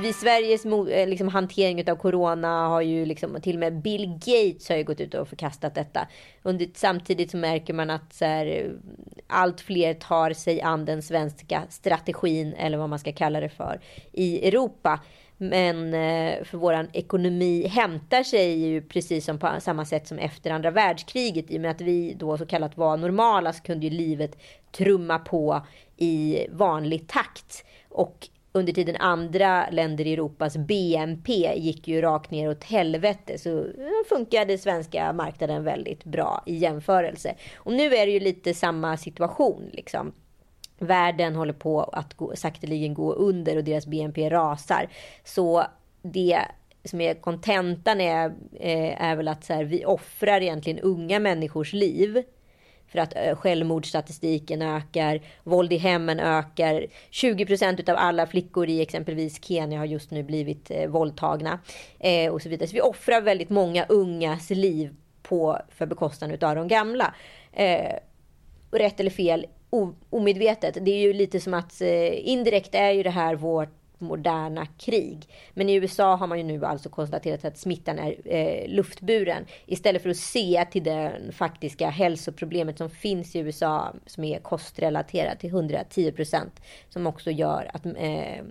vi, Sveriges eh, liksom, hantering av corona har ju liksom, till och med Bill Gates har ju gått ut och förkastat detta. Under, samtidigt så märker man att så här, allt fler tar sig an den svenska strategin, eller vad man ska kalla det för, i Europa. Men eh, för våran ekonomi hämtar sig ju precis som på samma sätt som efter andra världskriget. I och med att vi då så kallat var normala så kunde ju livet trumma på i vanlig takt. Och under tiden andra länder i Europas BNP gick ju rakt ner åt helvete så funkade svenska marknaden väldigt bra i jämförelse. Och nu är det ju lite samma situation liksom. Världen håller på att gå, sakteligen gå under och deras BNP rasar. Så det som är kontentan är, eh, är väl att så här, vi offrar egentligen unga människors liv för att eh, självmordsstatistiken ökar, våld i hemmen ökar. 20 procent av alla flickor i exempelvis Kenya har just nu blivit eh, våldtagna eh, och så vidare. Så vi offrar väldigt många ungas liv på för bekostnad av de gamla. Eh, rätt eller fel, omedvetet. Det är ju lite som att eh, indirekt är ju det här vårt moderna krig. Men i USA har man ju nu alltså konstaterat att smittan är eh, luftburen. Istället för att se till det faktiska hälsoproblemet som finns i USA som är kostrelaterat till 110 procent. Som också gör att eh,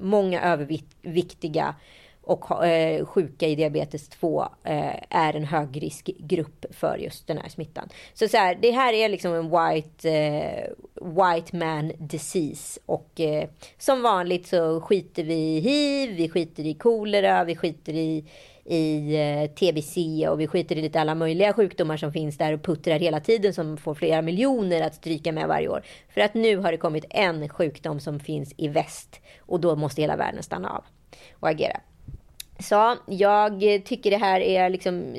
många överviktiga och eh, sjuka i diabetes 2 eh, är en högriskgrupp för just den här smittan. Så, så här, det här är liksom en white, eh, white man disease och eh, som vanligt så skiter vi i hiv, vi skiter i kolera, vi skiter i i eh, TBC och vi skiter i lite alla möjliga sjukdomar som finns där och puttrar hela tiden som får flera miljoner att stryka med varje år. För att nu har det kommit en sjukdom som finns i väst och då måste hela världen stanna av och agera. Så jag tycker det här är liksom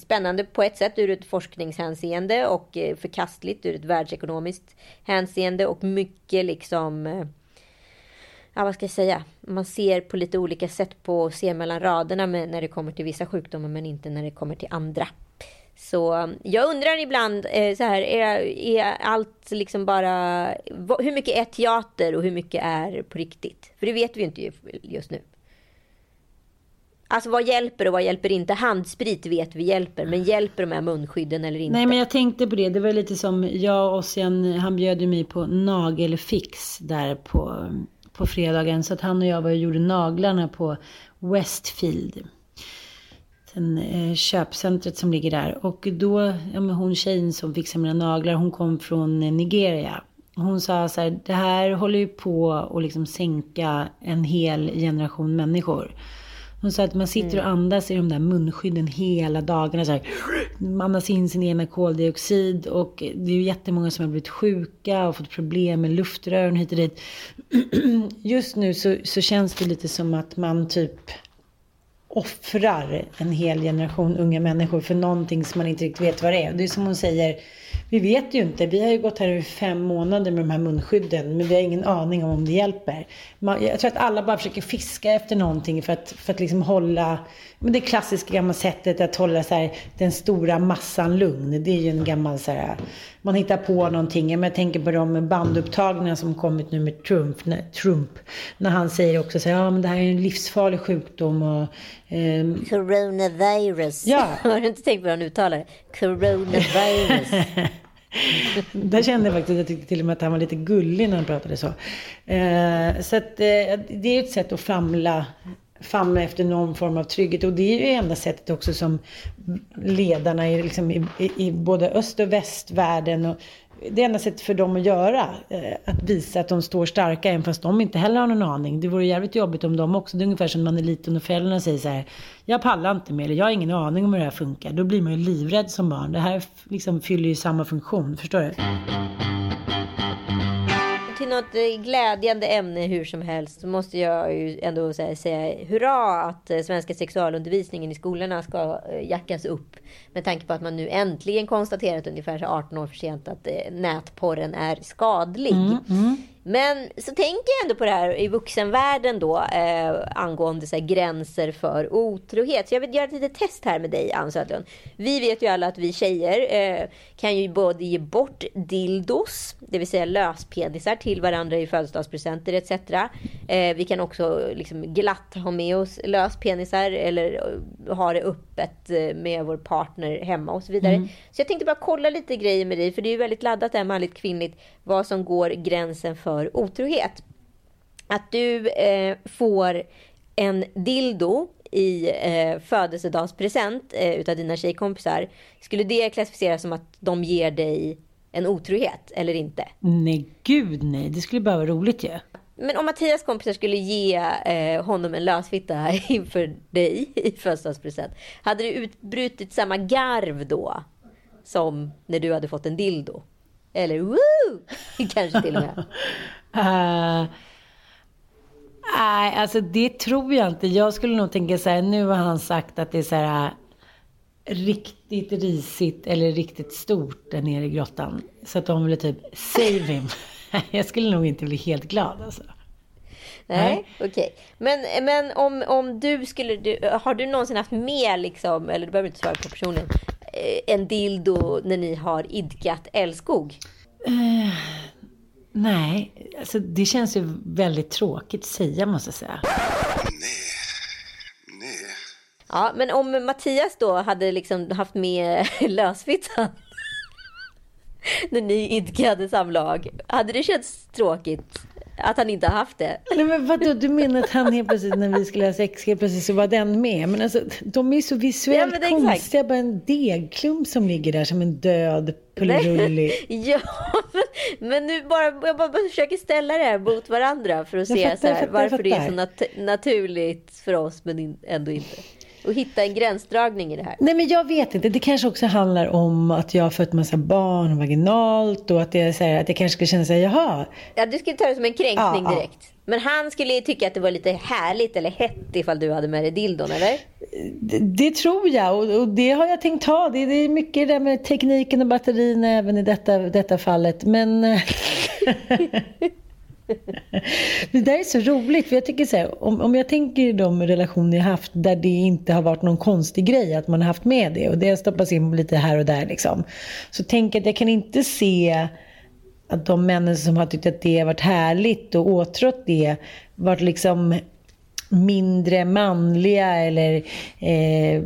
spännande på ett sätt ur ett forskningshänseende och eh, förkastligt ur ett världsekonomiskt hänseende och mycket liksom eh, ja, vad ska jag säga? Man ser på lite olika sätt på att se mellan raderna med, när det kommer till vissa sjukdomar men inte när det kommer till andra. Så eh, jag undrar ibland så här, är, är allt liksom bara, hur mycket är teater och hur mycket är på riktigt? För det vet vi ju inte just nu. Alltså vad hjälper och vad hjälper inte? Handsprit vet vi hjälper, men hjälper de här munskydden eller inte? Nej, men jag tänkte på det. Det var lite som jag och Ossian, han bjöd ju mig på nagelfix där på, på fredagen. Så att han och jag var och gjorde naglarna på Westfield. Sen, eh, köpcentret som ligger där. Och då, ja men hon tjejen som fixar mina naglar, hon kom från eh, Nigeria. Hon sa så här, det här håller ju på att liksom sänka en hel generation människor. Hon sa att man sitter och mm. andas i de där munskydden hela dagarna. Så här, man andas in sin egna koldioxid och det är ju jättemånga som har blivit sjuka och fått problem med luftrören hit och dit. Just nu så, så känns det lite som att man typ offrar en hel generation unga människor för någonting som man inte riktigt vet vad det är. Det är som hon säger, vi vet ju inte. Vi har ju gått här i fem månader med de här munskydden, men vi har ingen aning om om det hjälper. Jag tror att alla bara försöker fiska efter någonting för att, för att liksom hålla, men det klassiska gamla sättet att hålla så här, den stora massan lugn. Det är ju en gammal så här, man hittar på någonting. Jag tänker på de bandupptagningar som kommit nu med Trump, när, Trump, när han säger också så här, ja men det här är en livsfarlig sjukdom och Um, Coronavirus. Ja. Har du inte tänkt på hur han uttalar det? Coronavirus. Där kände jag faktiskt, jag tyckte till och med att han var lite gullig när han pratade så. Eh, så att, eh, det är ett sätt att famla, famla efter någon form av trygghet. Och det är ju enda sättet också som ledarna i, liksom, i, i, både öst och västvärlden och det enda sättet för dem att göra, eh, att visa att de står starka, även fast de inte heller har någon aning. Det vore jävligt jobbigt om de också, det är ungefär som man är liten och föräldrarna säger så här, jag pallar inte mer, eller jag har ingen aning om hur det här funkar. Då blir man ju livrädd som barn. Det här liksom fyller ju samma funktion, förstår du? Något glädjande ämne hur som helst så måste jag ju ändå säga, säga hurra att eh, svenska sexualundervisningen i skolorna ska eh, jackas upp. Med tanke på att man nu äntligen konstaterat ungefär 18 år för sent att eh, nätporren är skadlig. Mm, mm. Men så tänker jag ändå på det här i vuxenvärlden då eh, angående så gränser för otrohet. Så jag vill göra ett litet test här med dig Ann Södlund. Vi vet ju alla att vi tjejer eh, kan ju både ge bort dildos, det vill säga löspenisar till varandra i födelsedagspresenter etc. Eh, vi kan också liksom glatt ha med oss löspenisar eller eh, ha det öppet eh, med vår partner hemma och så vidare. Mm. Så jag tänkte bara kolla lite grejer med dig, för det är ju väldigt laddat det här manligt kvinnligt, vad som går gränsen för otrohet. Att du eh, får en dildo i eh, födelsedagspresent eh, utav dina tjejkompisar. Skulle det klassificeras som att de ger dig en otrohet eller inte? Nej, gud nej. Det skulle bara vara roligt ju. Ja. Men om Mattias kompisar skulle ge eh, honom en lösfitta inför dig i födelsedagspresent. Hade det utbrutit samma garv då? Som när du hade fått en dildo? Eller woo! Kanske till och med. uh, nej, alltså det tror jag inte. Jag skulle nog tänka så här, nu har han sagt att det är så här riktigt risigt eller riktigt stort där nere i grottan. Så att de vill typ save him. jag skulle nog inte bli helt glad alltså. Nej, okej. Okay. Men, men om, om du skulle, du, har du någonsin haft med liksom, eller du behöver inte svara på personen, Eh, en dildo när ni har idkat älskog? Uh, nej, alltså det känns ju väldigt tråkigt att säga måste jag säga. Nej, nej. Ja, men om Mattias då hade liksom haft med lösfittan när ni idkade samlag, hade det känts tråkigt? Att han inte har haft det. Nej, men vadå, du menar att han helt plötsligt när vi skulle ha sex, helt plötsligt så var den med? Men alltså, de är så visuellt ja, konstiga. Bara en degklump som ligger där som en död pullerulli. ja, men nu bara, jag bara försöker ställa det här mot varandra för att jag se fattar, så här, fattar, varför det är så nat naturligt för oss men ändå inte och hitta en gränsdragning i det här? Nej, men jag vet inte. Det kanske också handlar om att jag har fött massa barn vaginalt och att jag, så här, att jag kanske skulle känna sig jaha. Ja, du skulle ta det som en kränkning ja, direkt. Ja. Men han skulle tycka att det var lite härligt eller hett ifall du hade med dig dildon, eller? Det, det tror jag och, och, det har jag tänkt ta. Det, det är mycket det där med tekniken och batterierna även i detta, detta fallet. Men... det där är så roligt, för jag tycker så här, om, om jag tänker de relationer jag haft där det inte har varit någon konstig grej att man har haft med det och det har stoppats in lite här och där liksom. Så tänk att jag kan inte se att de männen som har tyckt att det har varit härligt och åtrått det varit liksom mindre manliga eller eh,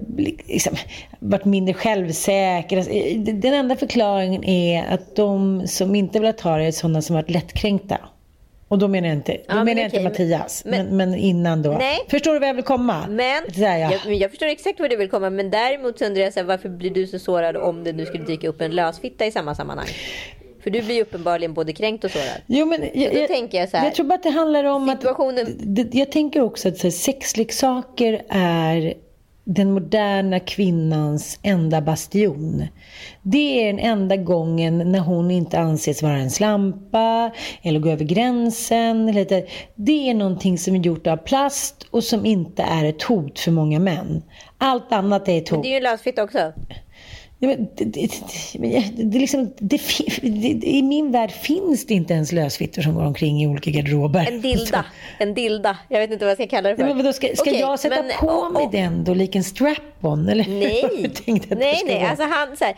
liksom, varit mindre självsäkra. Alltså, eh, den enda förklaringen är att de som inte vill ha det är sådana som varit lättkränkta. Och då menar jag inte, då ja, menar jag inte Mattias, men, men, men, innan då. Nej. Förstår du vad jag vill komma? Men, jag. Jag, jag förstår exakt vad du vill komma, men däremot undrar jag så här, varför blir du så sårad om det nu skulle dyka upp en lösfitta i samma sammanhang? För du blir uppenbarligen både kränkt och sårad. Jo, men jag, jag, tänker jag, så här, jag tror bara att det handlar om situationen... att... Jag tänker också att så här, sexleksaker är den moderna kvinnans enda bastion. Det är den enda gången när hon inte anses vara en slampa eller gå över gränsen. Det är någonting som är gjort av plast och som inte är ett hot för många män. Allt annat är ett hot. Men det är ju lösfitt också. Det, det, det, det, liksom, I min värld finns det inte ens lösfittor som går omkring i olika garderober. En dilda. En dilda. Jag vet inte vad jag ska kalla det för. Men vadå, ska, ska okay, jag sätta men, på och, mig den då, lik en strap-on? Eller nej, nej, nej. Alltså han, så här,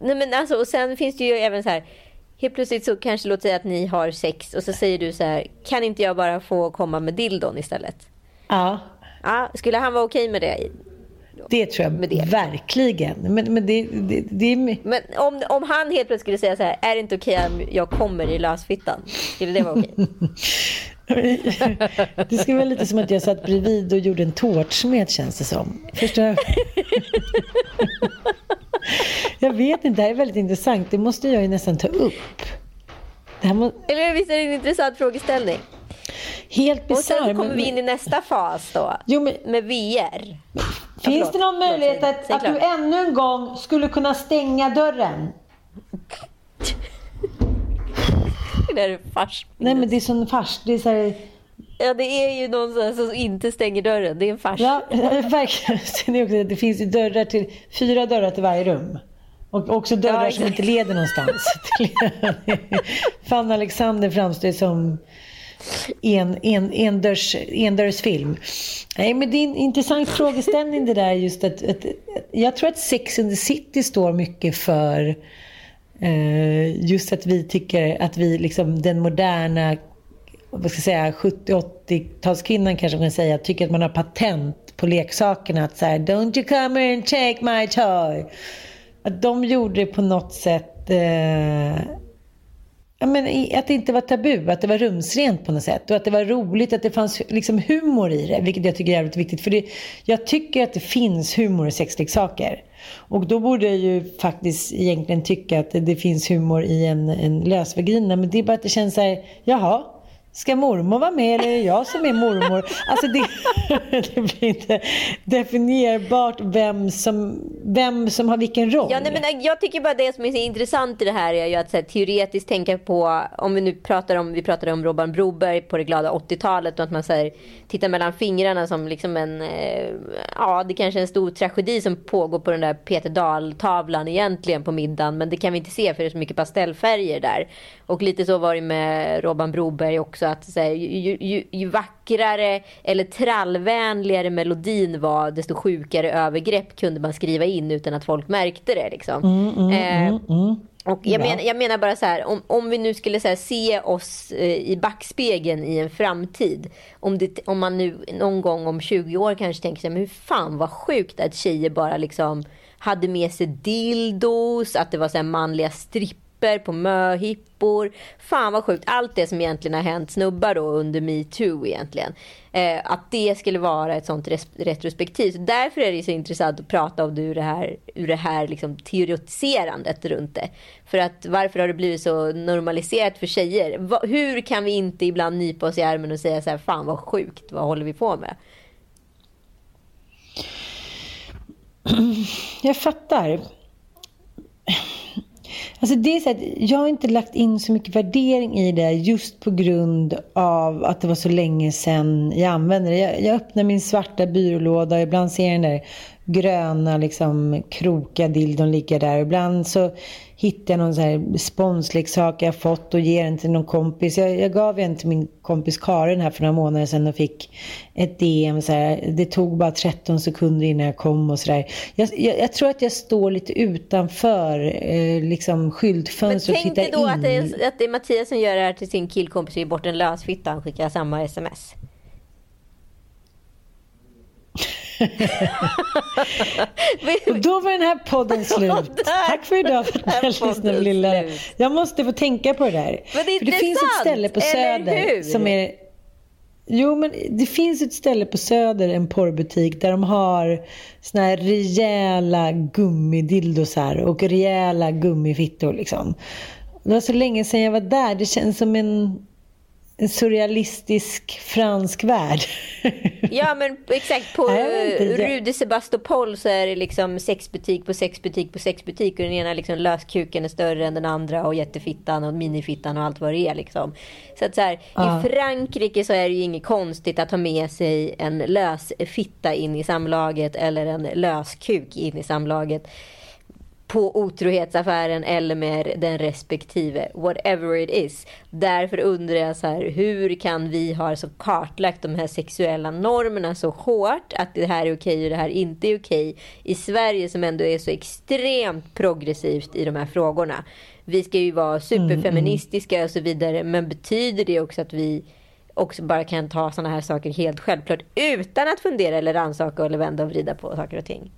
nej men alltså, och sen finns det ju även så här. Helt plötsligt så kanske låt säga att ni har sex och så säger du så här. Kan inte jag bara få komma med dildon istället? Ja. Ja, skulle han vara okej med det? Det tror jag det. verkligen. Men, men, det, det, det men om, om han helt plötsligt skulle säga så här, är det inte okej okay om jag kommer i lösfittan? Skulle det vara okej? det skulle vara lite som att jag satt bredvid och gjorde en tårtsmet känns det som. Förstår du? jag vet inte, det här är väldigt intressant. Det måste jag ju nästan ta upp. Må... Eller visst är det en intressant frågeställning? Helt bisarr. Och sen så kommer vi in i nästa fas då. Jo, men... Med VR. Finns det någon möjlighet att, att du ännu en gång skulle kunna stänga dörren? det är fars. Nej men det är sån fars. Det är så här... Ja, det är ju någon som inte stänger dörren. Det är en fars. Ja, verkligen. Det finns ju dörrar till, fyra dörrar till varje rum. Och också dörrar ja, som inte leder någonstans. Fan Alexander framstår som en, en. Nej, men det är en intressant frågeställning det där just att, att, jag tror att Sex and the City står mycket för eh, just att vi tycker att vi liksom den moderna vad ska jag säga 70-80-talskvinnan kanske man kan säga tycker att man har patent på leksakerna att säga don't you come here and take my toy att de gjorde det på något sätt eh, ja, men att det inte var tabu, att det var rumsrent på något sätt. Och att det var roligt, att det fanns liksom humor i det. Vilket jag tycker är jävligt viktigt. För det, jag tycker att det finns humor i sexleksaker. Och då borde jag ju faktiskt egentligen tycka att det, det finns humor i en, en lösvagina. Men det är bara att det känns så här, jaha, Ska mormor vara med eller är det jag som är mormor? Alltså det, det blir inte definierbart vem som, vem som har vilken roll. Ja, nej, men jag tycker bara det som är så intressant i det här är ju att så här, teoretiskt tänka på, om vi nu pratar om, vi pratade om Robban Broberg på det glada 80-talet och att man så här, tittar mellan fingrarna som liksom en, eh, ja det kanske är en stor tragedi som pågår på den där Peter Dahl-tavlan egentligen på middagen. Men det kan vi inte se för det är så mycket pastellfärger där. Och lite så var det med Robban Broberg också. Att så här, ju, ju, ju, vackrare eller trallvänligare melodin var desto sjukare övergrepp kunde man skriva in utan att folk märkte det. Liksom. Mm, mm, eh, mm, mm. och jag, ja. men, jag menar bara så här, om, om vi nu skulle här, se oss eh, i backspegeln i en framtid. Om, det, om man nu någon gång om 20 år kanske tänker sig, men hur fan vad sjukt att tjejer bara liksom hade med sig dildos, att det var så manliga stripp stripper, på möhippor. Fan vad sjukt. Allt det som egentligen har hänt snubbar då under metoo egentligen. Eh, att det skulle vara ett sånt retrospektiv. Så därför är det så intressant att prata om det ur det här, ur det här liksom teoretiserandet runt det. För att varför har det blivit så normaliserat för tjejer? Va, hur kan vi inte ibland nypa oss i armen och säga så här, fan vad sjukt, vad håller vi på med? Jag fattar. Alltså det är så att jag har inte lagt in så mycket värdering i det just på grund av att det var så länge sedan jag använde det. Jag, jag öppnar min svarta byrålåda och ibland ser jag den där gröna liksom krokiga dildon ligga där. Ibland så hittar jag någon så här sponsleksak jag fått och ger den till någon kompis. Jag, jag gav en till min kompis Karin här för några månader sedan och fick ett DM. Så här, det tog bara 13 sekunder innan jag kom och sådär. Jag, jag, jag, tror att jag står lite utanför eh, liksom skyltfönster och tittar in. Men tänk då att det, är, att det är Mattias som gör det här till sin killkompis och ger bort en lösfitta. Han skickar samma sms. då var den här podden slut. Tack för idag för att ni lyssnade lilla. Jag måste få tänka på det där. Men det, för det finns ett ställe på Söder som är Jo, men det finns ett ställe på Söder, en porrbutik, där de har såna här rejäla gummidildosar och rejäla gummifittor liksom. Det var så länge sedan jag var där. Det känns som en en surrealistisk fransk värld. ja men exakt på Rue de Sebastopol så är det liksom sexbutik på sexbutik på sexbutik och den ena liksom löskuken är större än den andra och jättefittan och minifittan och allt vad det är liksom. Så att så här, ja. i Frankrike så är det ju inget konstigt att ha med sig en lös fitta in i samlaget eller en löskuk in i samlaget på otrohetsaffären eller med den respektive. Whatever it is. Därför undrar jag så här, hur kan vi ha så kartlagt de här sexuella normerna så hårt att det här är okej och det här inte är okej i Sverige som ändå är så extremt progressivt i de här frågorna. Vi ska ju vara superfeministiska och så vidare men betyder det också att vi också bara kan ta sådana här saker helt självklart utan att fundera eller rannsaka eller vända och vrida på saker och ting.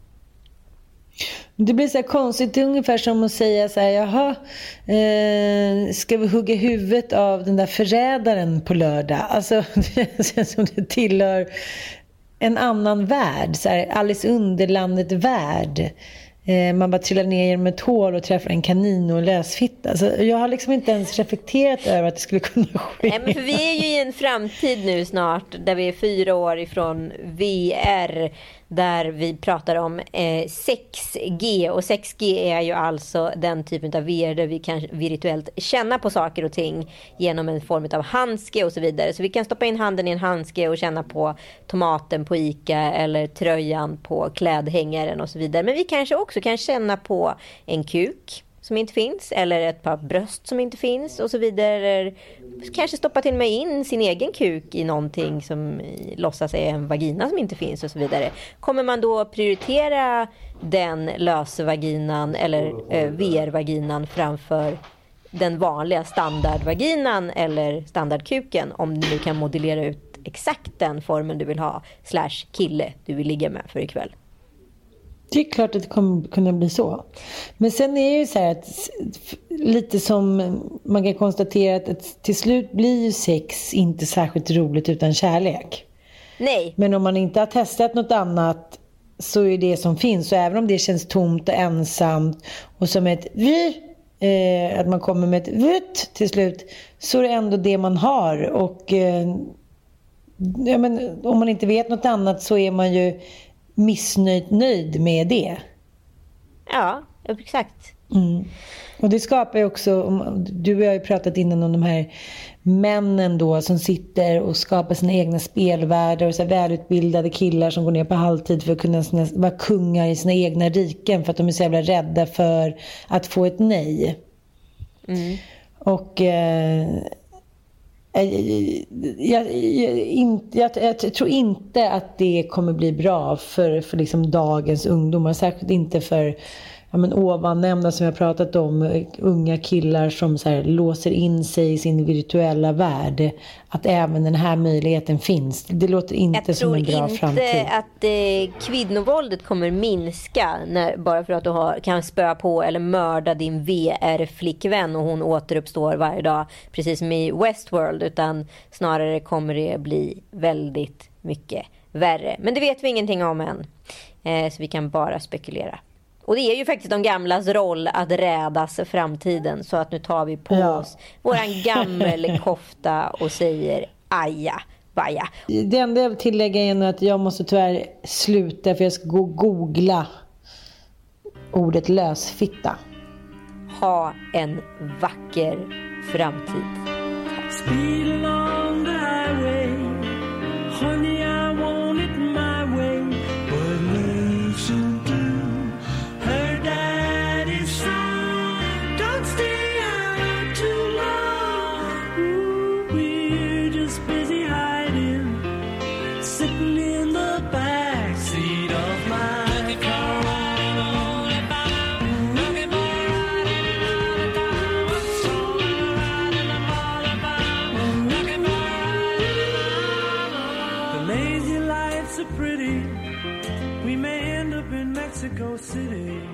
Det blir så konstigt, det är ungefär som att säga så här, jaha, eh, ska vi hugga huvudet av den där förrädaren på lördag? Alltså, det känns som det tillhör en annan värld, så här, Alice Underlandet-värld. Eh, man bara trillar ner genom ett hål och träffar en kanin och en lösfitta. Alltså, jag har liksom inte ens reflekterat över att det skulle kunna ske. Nej, men för vi är ju i en framtid nu snart där vi är fyra år ifrån VR där vi pratar om eh, 6G och 6G är ju alltså den typen av VR där vi kan virtuellt känna på saker och ting genom en form av handske och så vidare. Så vi kan stoppa in handen i en handske och känna på tomaten på ICA eller tröjan på klädhängaren och så vidare. Men vi kanske också kan känna på en kuk som inte finns eller ett par bröst som inte finns och så vidare. Eller kanske stoppa till och med in sin egen kuk i någonting som låtsas är en vagina som inte finns och så vidare. Kommer man då prioritera den lösvaginan eller eh, VR-vaginan framför den vanliga standardvaginan eller standardkuken om du kan modellera ut exakt den formen du vill ha slash kille du vill ligga med för ikväll. Det är klart att det kommer kunna bli så. Men sen är det ju så här att lite som man kan konstatera att till slut blir ju sex inte särskilt roligt utan kärlek. Nej. Men om man inte har testat något annat så är det som finns. Och även om det känns tomt och ensamt och som ett vi, eh, att man kommer med ett vut till slut, så är det ändå det man har. Och eh, ja, men, om man inte vet något annat så är man ju missnöjd nöjd med det. Ja, exakt. Mm. Och det skapar ju också, du och jag har ju pratat innan om de här männen då som sitter och skapar sina egna spelvärldar och så välutbildade killar som går ner på halvtid för att kunna vara kungar i sina egna riken för att de är så jävla rädda för att få ett nej. Mm. Och eh, Eh, jag, jag, jag, tror inte att det kommer bli bra för, för liksom dagens ungdomar. Särskilt inte för ja, men ovannämnda som jag pratat om, unga killar som så här, låser in sig i sin virtuella värld. Att även den här möjligheten finns. Det låter inte som en bra framtid. Jag tror inte att eh, kvinnovåldet kommer minska när, bara för att du har, kan spöa på eller mörda din VR-flickvän och hon återuppstår varje dag. Precis som i Westworld. Utan snarare kommer det bli väldigt mycket värre. Men det vet vi ingenting om än. Eh, så vi kan bara spekulera. Och det är ju faktiskt de gamlas roll att rädas framtiden. Så att nu tar vi på ja. oss våran gammelkofta och säger aja. Baja. Det enda jag vill tillägga är att jag måste tyvärr sluta för jag ska gå och googla ordet lösfitta. Ha en vacker framtid. city